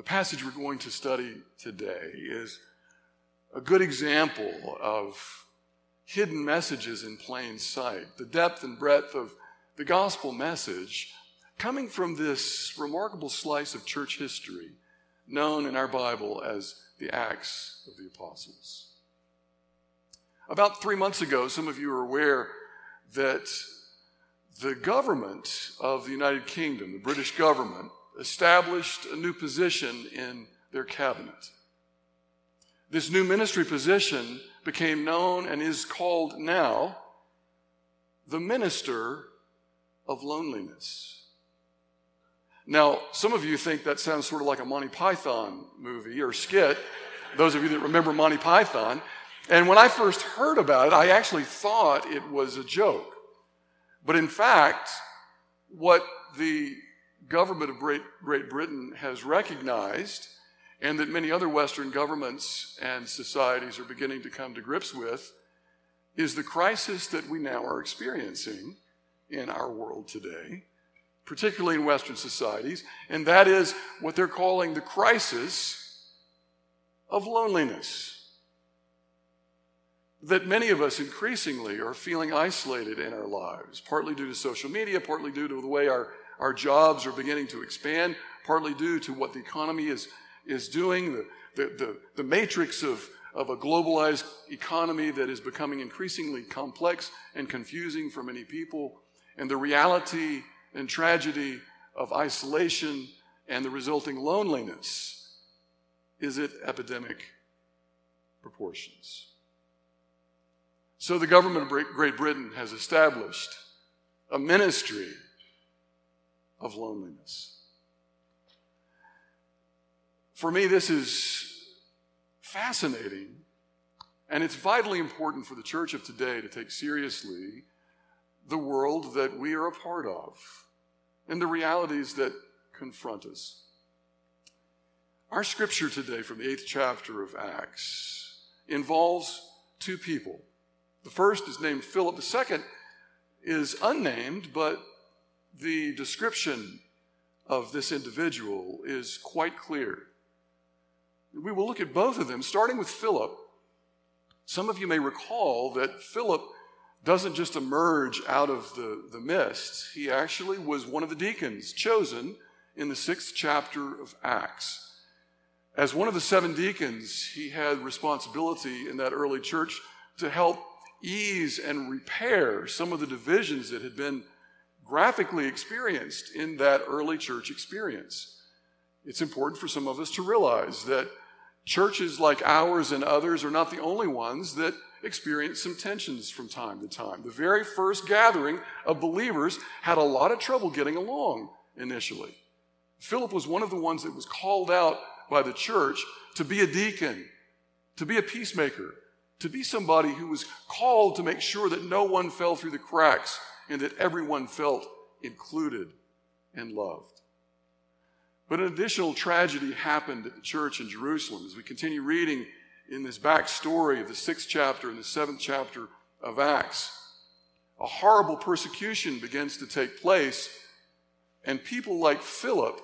the passage we're going to study today is a good example of hidden messages in plain sight, the depth and breadth of the gospel message coming from this remarkable slice of church history known in our Bible as the Acts of the Apostles. About three months ago, some of you are aware that the government of the United Kingdom, the British government, established a new position in their cabinet. This new ministry position became known and is called now the Minister of Loneliness. Now, some of you think that sounds sort of like a Monty Python movie or skit, those of you that remember Monty Python. And when I first heard about it, I actually thought it was a joke. But in fact, what the government of Great, Great Britain has recognized, and that many other Western governments and societies are beginning to come to grips with, is the crisis that we now are experiencing in our world today particularly in Western societies, and that is what they're calling the crisis of loneliness. That many of us increasingly are feeling isolated in our lives, partly due to social media, partly due to the way our, our jobs are beginning to expand, partly due to what the economy is, is doing, the, the, the, the matrix of, of a globalized economy that is becoming increasingly complex and confusing for many people, and the reality and tragedy of isolation and the resulting loneliness is at epidemic proportions. So the government of Great Britain has established a ministry of loneliness. For me, this is fascinating, and it's vitally important for the church of today to take seriously the world that we are a part of and the realities that confront us. Our scripture today from the eighth chapter of Acts involves two people. The first is named Philip, the second is unnamed, but the description of this individual is quite clear. We will look at both of them, starting with Philip. Some of you may recall that Philip doesn't just emerge out of the, the mist. He actually was one of the deacons chosen in the sixth chapter of Acts. As one of the seven deacons, he had responsibility in that early church to help ease and repair some of the divisions that had been graphically experienced in that early church experience. It's important for some of us to realize that churches like ours and others are not the only ones that experience some tensions from time to time. The very first gathering of believers had a lot of trouble getting along initially. Philip was one of the ones that was called out by the church to be a deacon, to be a peacemaker, to be somebody who was called to make sure that no one fell through the cracks and that everyone felt included and loved. But an additional tragedy happened at the church in Jerusalem. As we continue reading in this backstory of the sixth chapter and the seventh chapter of Acts. A horrible persecution begins to take place, and people like Philip,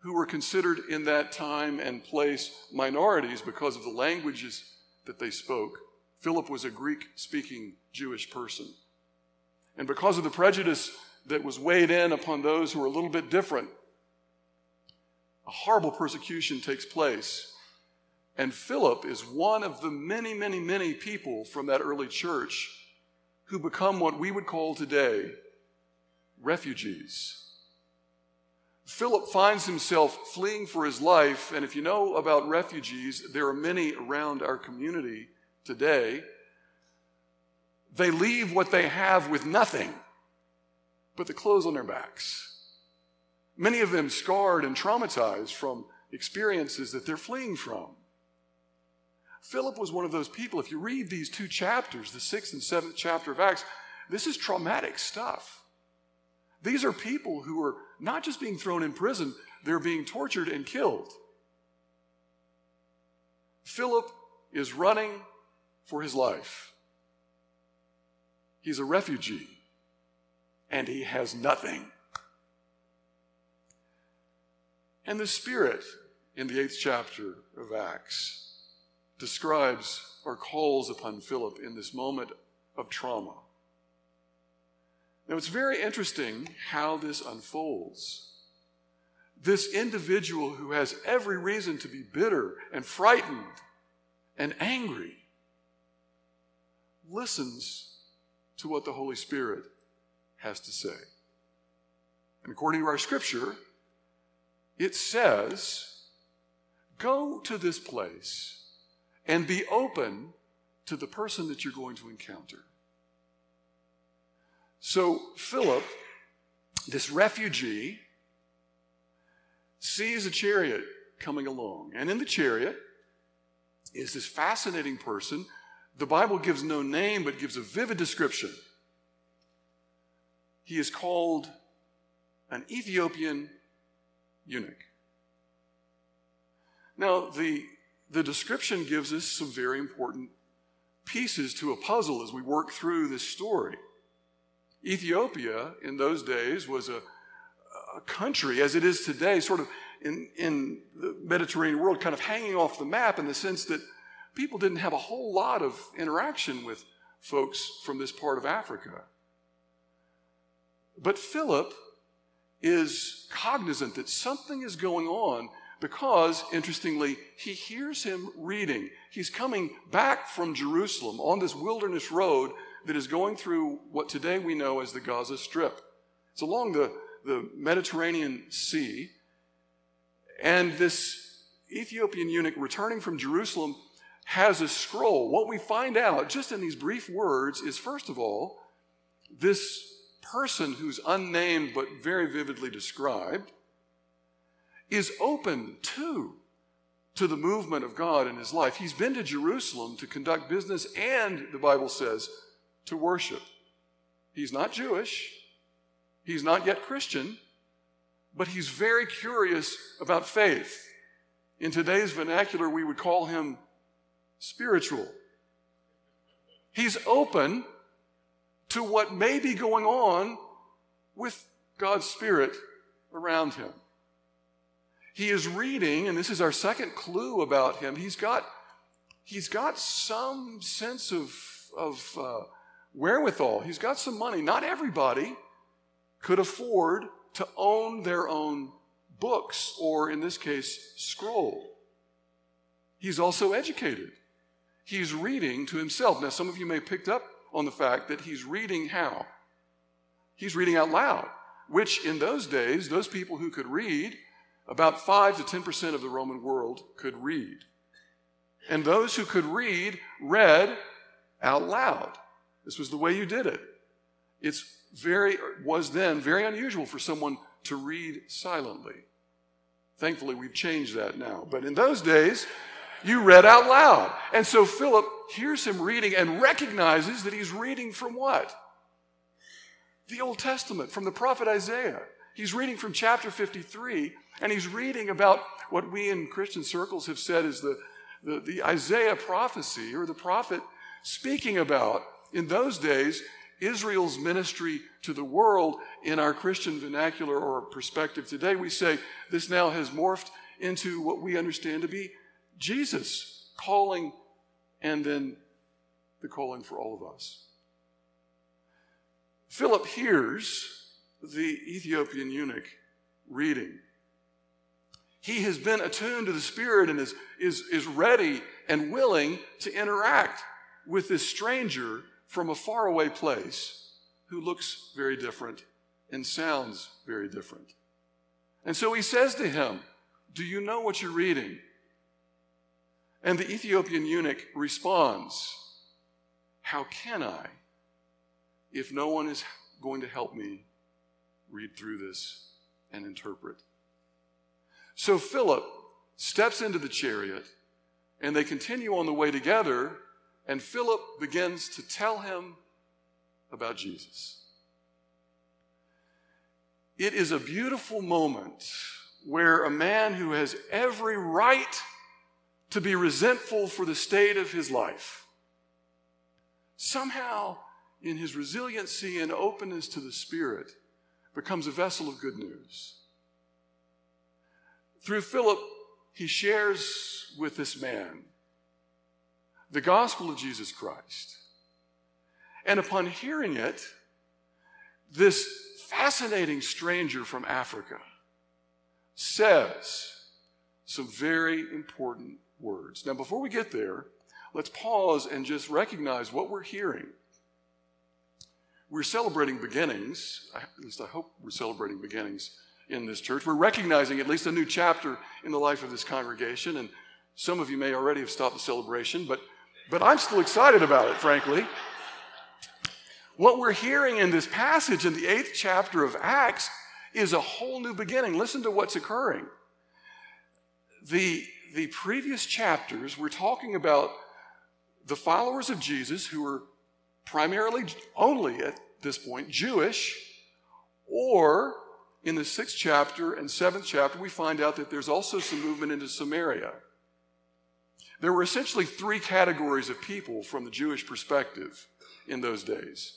who were considered in that time and place minorities because of the languages that they spoke, Philip was a Greek speaking Jewish person. And because of the prejudice that was weighed in upon those who were a little bit different, a horrible persecution takes place and Philip is one of the many, many, many people from that early church who become what we would call today refugees. Philip finds himself fleeing for his life, and if you know about refugees, there are many around our community today. They leave what they have with nothing but the clothes on their backs. Many of them scarred and traumatized from experiences that they're fleeing from. Philip was one of those people. If you read these two chapters, the sixth and seventh chapter of Acts, this is traumatic stuff. These are people who are not just being thrown in prison, they're being tortured and killed. Philip is running for his life. He's a refugee and he has nothing. And the Spirit in the eighth chapter of Acts describes or calls upon Philip in this moment of trauma. Now, it's very interesting how this unfolds. This individual who has every reason to be bitter and frightened and angry listens to what the Holy Spirit has to say. And according to our scripture, it says, Go to this place and be open to the person that you're going to encounter. So, Philip, this refugee, sees a chariot coming along. And in the chariot is this fascinating person. The Bible gives no name, but gives a vivid description. He is called an Ethiopian eunuch. Now, the, the description gives us some very important pieces to a puzzle as we work through this story. Ethiopia in those days was a, a country, as it is today, sort of in, in the Mediterranean world, kind of hanging off the map in the sense that people didn't have a whole lot of interaction with folks from this part of Africa. But Philip is cognizant that something is going on because, interestingly, he hears him reading. He's coming back from Jerusalem on this wilderness road that is going through what today we know as the Gaza Strip. It's along the, the Mediterranean Sea. And this Ethiopian eunuch returning from Jerusalem has a scroll. What we find out just in these brief words is, first of all, this person who's unnamed but very vividly described is open to to the movement of God in his life. He's been to Jerusalem to conduct business and the Bible says to worship. He's not Jewish. He's not yet Christian, but he's very curious about faith. In today's vernacular, we would call him spiritual. He's open to what may be going on with God's Spirit around him. He is reading, and this is our second clue about him. He's got, he's got some sense of, of uh, wherewithal. He's got some money. Not everybody could afford to own their own books, or in this case, scroll. He's also educated. He's reading to himself. Now, some of you may have picked up on the fact that he's reading how? He's reading out loud, which in those days, those people who could read, about 5 to 10% of the Roman world could read. And those who could read read out loud. This was the way you did it. It's very was then very unusual for someone to read silently. Thankfully, we've changed that now. But in those days, you read out loud. And so Philip hears him reading and recognizes that he's reading from what? The Old Testament, from the prophet Isaiah. He's reading from chapter 53, and he's reading about what we in Christian circles have said is the, the, the Isaiah prophecy, or the prophet speaking about, in those days, Israel's ministry to the world in our Christian vernacular or perspective today. We say this now has morphed into what we understand to be Jesus calling and then the calling for all of us. Philip hears the Ethiopian eunuch reading. He has been attuned to the Spirit and is, is, is ready and willing to interact with this stranger from a faraway place who looks very different and sounds very different. And so he says to him, Do you know what you're reading? And the Ethiopian eunuch responds, How can I if no one is going to help me read through this and interpret? So Philip steps into the chariot and they continue on the way together, and Philip begins to tell him about Jesus. It is a beautiful moment where a man who has every right to be resentful for the state of his life. Somehow, in his resiliency and openness to the Spirit, becomes a vessel of good news. Through Philip he shares with this man the gospel of Jesus Christ. And upon hearing it, this fascinating stranger from Africa says some very important words. Now, before we get there, let's pause and just recognize what we're hearing. We're celebrating beginnings, at least I hope we're celebrating beginnings in this church. We're recognizing at least a new chapter in the life of this congregation, and some of you may already have stopped the celebration, but, but I'm still excited about it, frankly. What we're hearing in this passage in the eighth chapter of Acts is a whole new beginning. Listen to what's occurring. The, the previous chapters, we're talking about the followers of Jesus who are primarily only at this point Jewish, or in the sixth chapter and seventh chapter, we find out that there's also some movement into Samaria. There were essentially three categories of people from the Jewish perspective in those days.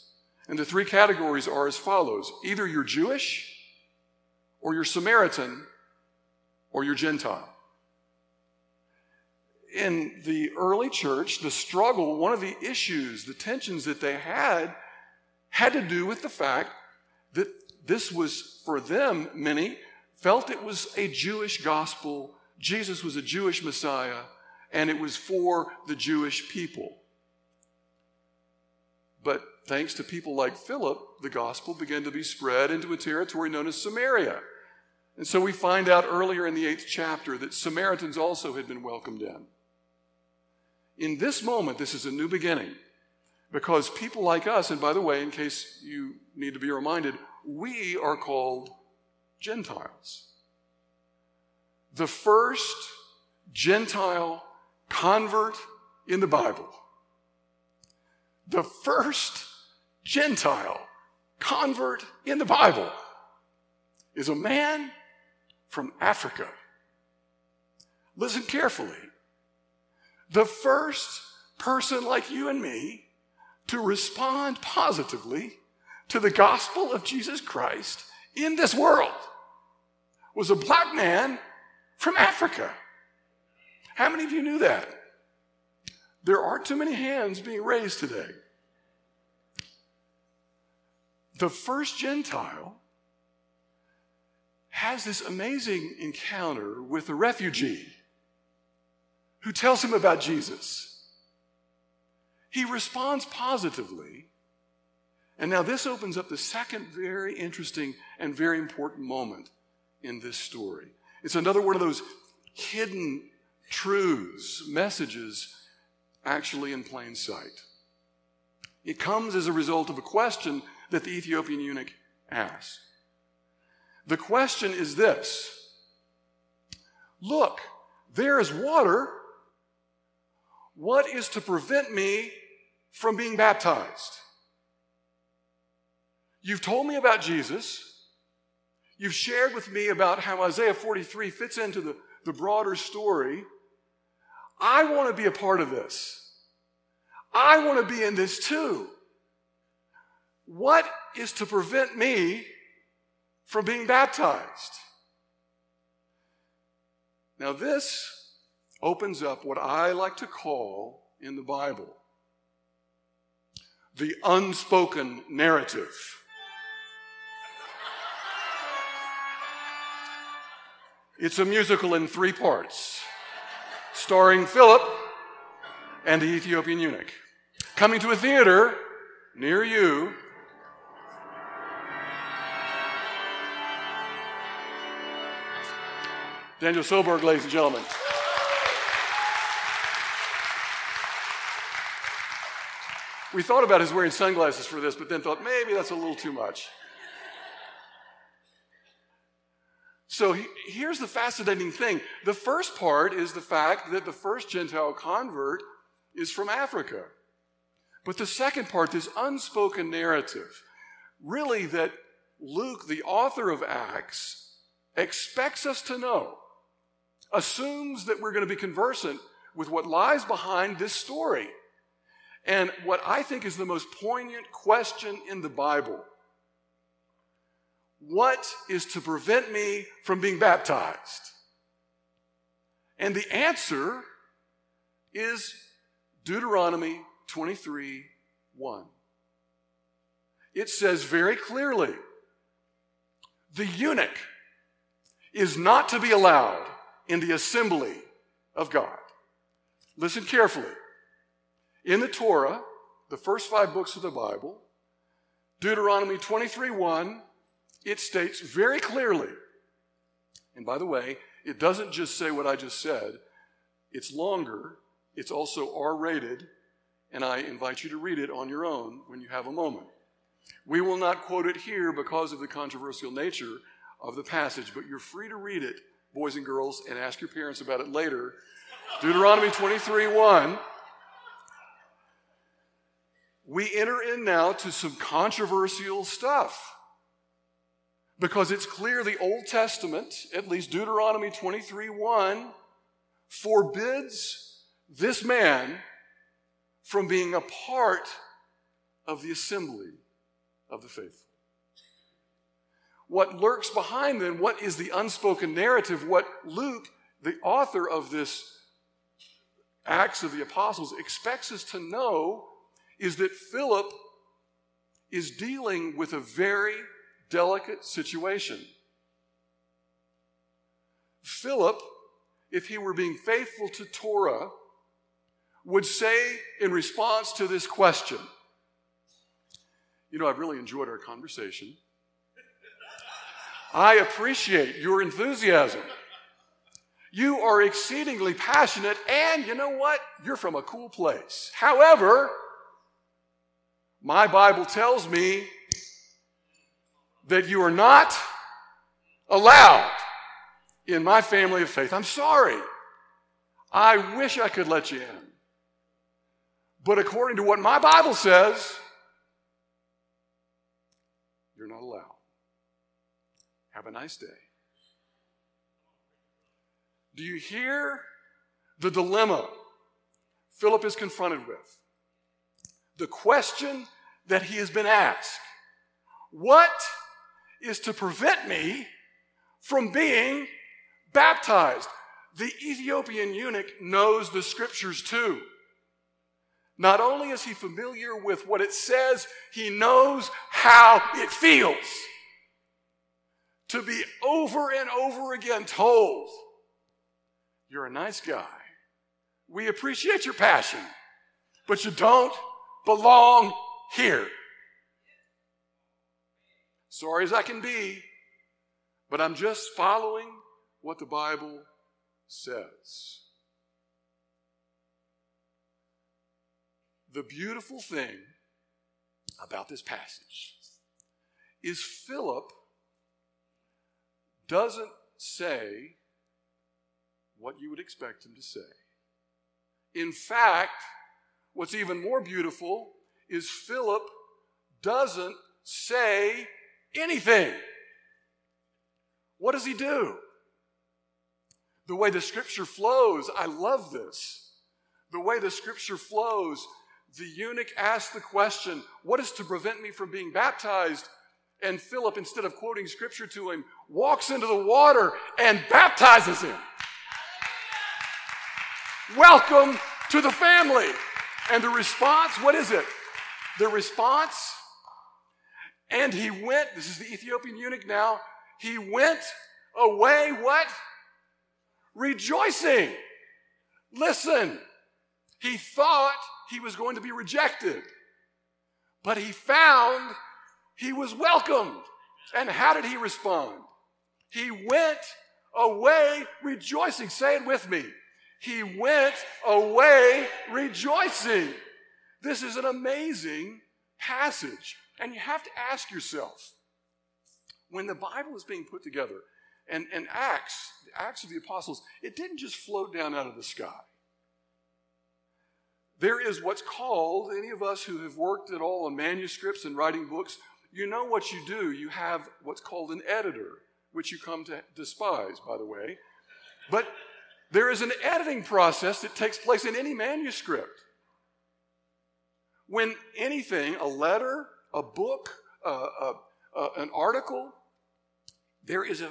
And the three categories are as follows either you're Jewish, or you're Samaritan, or you're Gentile. In the early church, the struggle, one of the issues, the tensions that they had, had to do with the fact that this was, for them, many felt it was a Jewish gospel. Jesus was a Jewish Messiah, and it was for the Jewish people. But thanks to people like Philip, the gospel began to be spread into a territory known as Samaria. And so we find out earlier in the eighth chapter that Samaritans also had been welcomed in. In this moment, this is a new beginning because people like us, and by the way, in case you need to be reminded, we are called Gentiles. The first Gentile convert in the Bible, the first Gentile convert in the Bible is a man from Africa. Listen carefully. The first person like you and me to respond positively to the gospel of Jesus Christ in this world was a black man from Africa. How many of you knew that? There aren't too many hands being raised today. The first Gentile has this amazing encounter with a refugee who tells him about Jesus. He responds positively. And now this opens up the second very interesting and very important moment in this story. It's another one of those hidden truths, messages actually in plain sight. It comes as a result of a question that the Ethiopian eunuch asks. The question is this Look, there is water. What is to prevent me from being baptized? You've told me about Jesus. You've shared with me about how Isaiah 43 fits into the, the broader story. I want to be a part of this. I want to be in this too. What is to prevent me from being baptized? Now, this opens up what I like to call in the Bible the unspoken narrative. It's a musical in three parts, starring Philip and the Ethiopian eunuch. Coming to a theater near you Daniel Soberg, ladies and gentlemen. We thought about his wearing sunglasses for this, but then thought maybe that's a little too much. So he, here's the fascinating thing. The first part is the fact that the first Gentile convert is from Africa. But the second part, this unspoken narrative, really that Luke, the author of Acts, expects us to know assumes that we're going to be conversant with what lies behind this story. And what I think is the most poignant question in the Bible what is to prevent me from being baptized? And the answer is Deuteronomy 23 1. It says very clearly the eunuch is not to be allowed in the assembly of God. Listen carefully. In the Torah, the first five books of the Bible, Deuteronomy 23 1, it states very clearly, and by the way, it doesn't just say what I just said, it's longer, it's also R rated, and I invite you to read it on your own when you have a moment. We will not quote it here because of the controversial nature of the passage, but you're free to read it, boys and girls, and ask your parents about it later. Deuteronomy 23 1. We enter in now to some controversial stuff because it's clear the Old Testament, at least Deuteronomy 23 1, forbids this man from being a part of the assembly of the faithful. What lurks behind then, what is the unspoken narrative, what Luke, the author of this Acts of the Apostles, expects us to know is that Philip is dealing with a very delicate situation. Philip, if he were being faithful to Torah, would say in response to this question You know, I've really enjoyed our conversation. I appreciate your enthusiasm. You are exceedingly passionate, and you know what? You're from a cool place. However, my Bible tells me that you are not allowed in my family of faith. I'm sorry. I wish I could let you in. But according to what my Bible says, you're not allowed. Have a nice day. Do you hear the dilemma Philip is confronted with? The question that he has been asked What is to prevent me from being baptized? The Ethiopian eunuch knows the scriptures too. Not only is he familiar with what it says, he knows how it feels to be over and over again told, You're a nice guy. We appreciate your passion, but you don't belong here. Sorry as I can be, but I'm just following what the Bible says. The beautiful thing about this passage is Philip doesn't say what you would expect him to say. In fact, what's even more beautiful is Philip doesn't say anything. What does he do? The way the scripture flows, I love this. The way the scripture flows the eunuch asks the question, What is to prevent me from being baptized? And Philip, instead of quoting scripture to him, walks into the water and baptizes him. Welcome to the family. And the response, what is it? The response, and he went, this is the Ethiopian eunuch now, he went away, what? Rejoicing. Listen, he thought he was going to be rejected. But he found he was welcomed. And how did he respond? He went away rejoicing. Say it with me. He went away rejoicing. This is an amazing passage. And you have to ask yourself when the Bible is being put together, and, and Acts, the Acts of the Apostles, it didn't just float down out of the sky. There is what's called, any of us who have worked at all on manuscripts and writing books, you know what you do. You have what's called an editor, which you come to despise, by the way. But there is an editing process that takes place in any manuscript. When anything, a letter, a book, uh, uh, uh, an article, there is a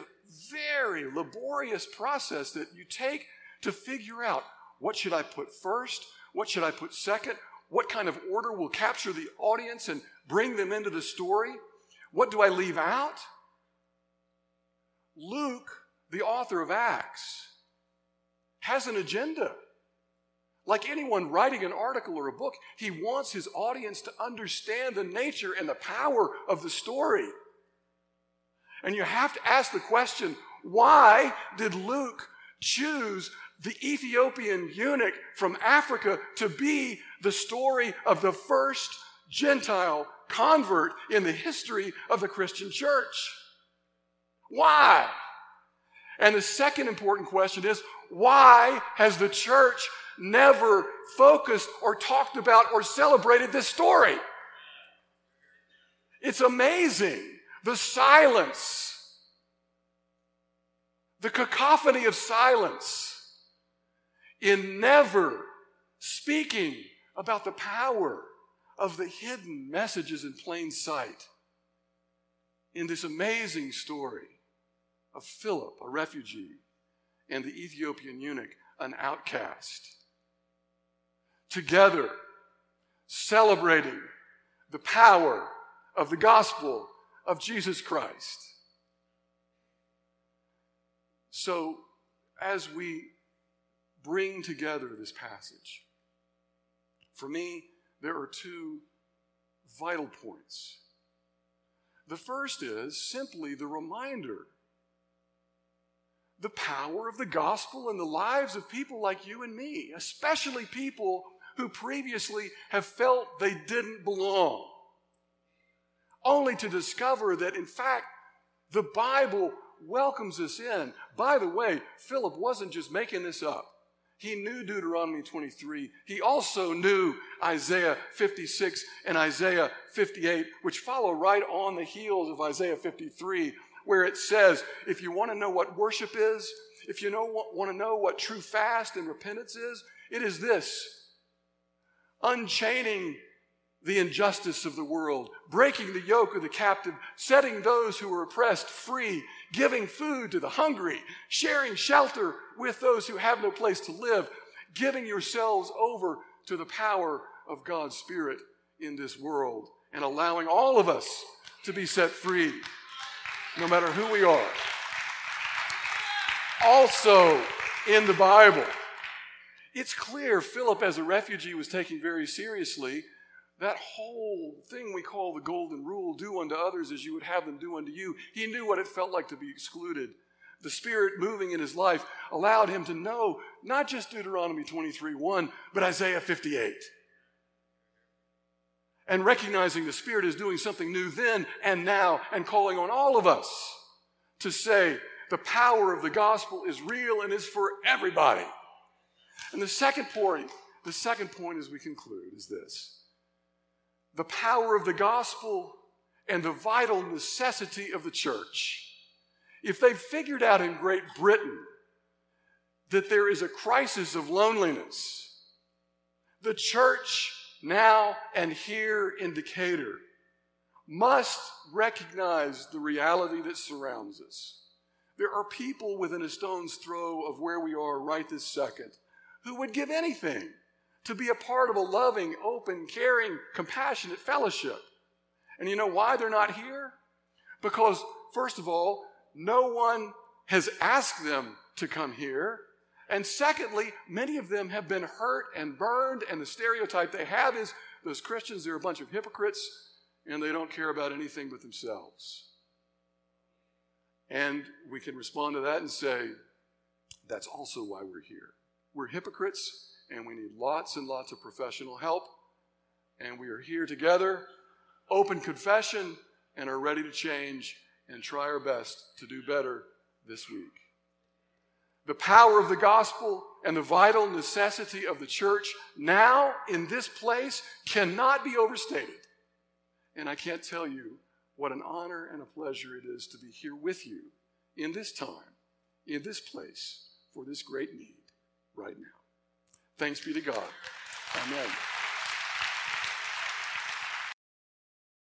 very laborious process that you take to figure out what should I put first? What should I put second? What kind of order will capture the audience and bring them into the story? What do I leave out? Luke, the author of Acts, has an agenda. Like anyone writing an article or a book, he wants his audience to understand the nature and the power of the story. And you have to ask the question why did Luke choose the Ethiopian eunuch from Africa to be the story of the first Gentile convert in the history of the Christian church? Why? And the second important question is why has the church never focused or talked about or celebrated this story? It's amazing. The silence, the cacophony of silence in never speaking about the power of the hidden messages in plain sight in this amazing story of Philip, a refugee, and the Ethiopian eunuch, an outcast. Together, celebrating the power of the gospel of Jesus Christ. So, as we bring together this passage, for me, there are two vital points. The first is simply the reminder the power of the gospel in the lives of people like you and me, especially people who previously have felt they didn't belong, only to discover that, in fact, the Bible welcomes us in. By the way, Philip wasn't just making this up. He knew Deuteronomy 23. He also knew Isaiah 56 and Isaiah 58, which follow right on the heels of Isaiah 53, where it says, if you want to know what worship is, if you know, want to know what true fast and repentance is, it is this unchaining the injustice of the world, breaking the yoke of the captive, setting those who are oppressed free, giving food to the hungry, sharing shelter with those who have no place to live, giving yourselves over to the power of God's Spirit in this world, and allowing all of us to be set free, no matter who we are. Also, in the Bible, it's clear Philip, as a refugee, was taken very seriously that whole thing we call the golden rule do unto others as you would have them do unto you. He knew what it felt like to be excluded. The Spirit moving in his life allowed him to know not just Deuteronomy 23 1, but Isaiah 58. And recognizing the Spirit is doing something new then and now, and calling on all of us to say the power of the gospel is real and is for everybody. And the second point, the second point as we conclude is this the power of the gospel and the vital necessity of the church. If they've figured out in Great Britain that there is a crisis of loneliness, the church now and here in Decatur must recognize the reality that surrounds us. There are people within a stone's throw of where we are right this second who would give anything to be a part of a loving, open, caring, compassionate fellowship. And you know why they're not here? Because, first of all, no one has asked them to come here. And secondly, many of them have been hurt and burned, and the stereotype they have is those Christians, they're a bunch of hypocrites and they don't care about anything but themselves. And we can respond to that and say, that's also why we're here. We're hypocrites and we need lots and lots of professional help. And we are here together, open confession, and are ready to change and try our best to do better this week. The power of the gospel and the vital necessity of the church now in this place cannot be overstated. And I can't tell you what an honor and a pleasure it is to be here with you in this time, in this place, for this great need right now. Thanks be to God. Amen.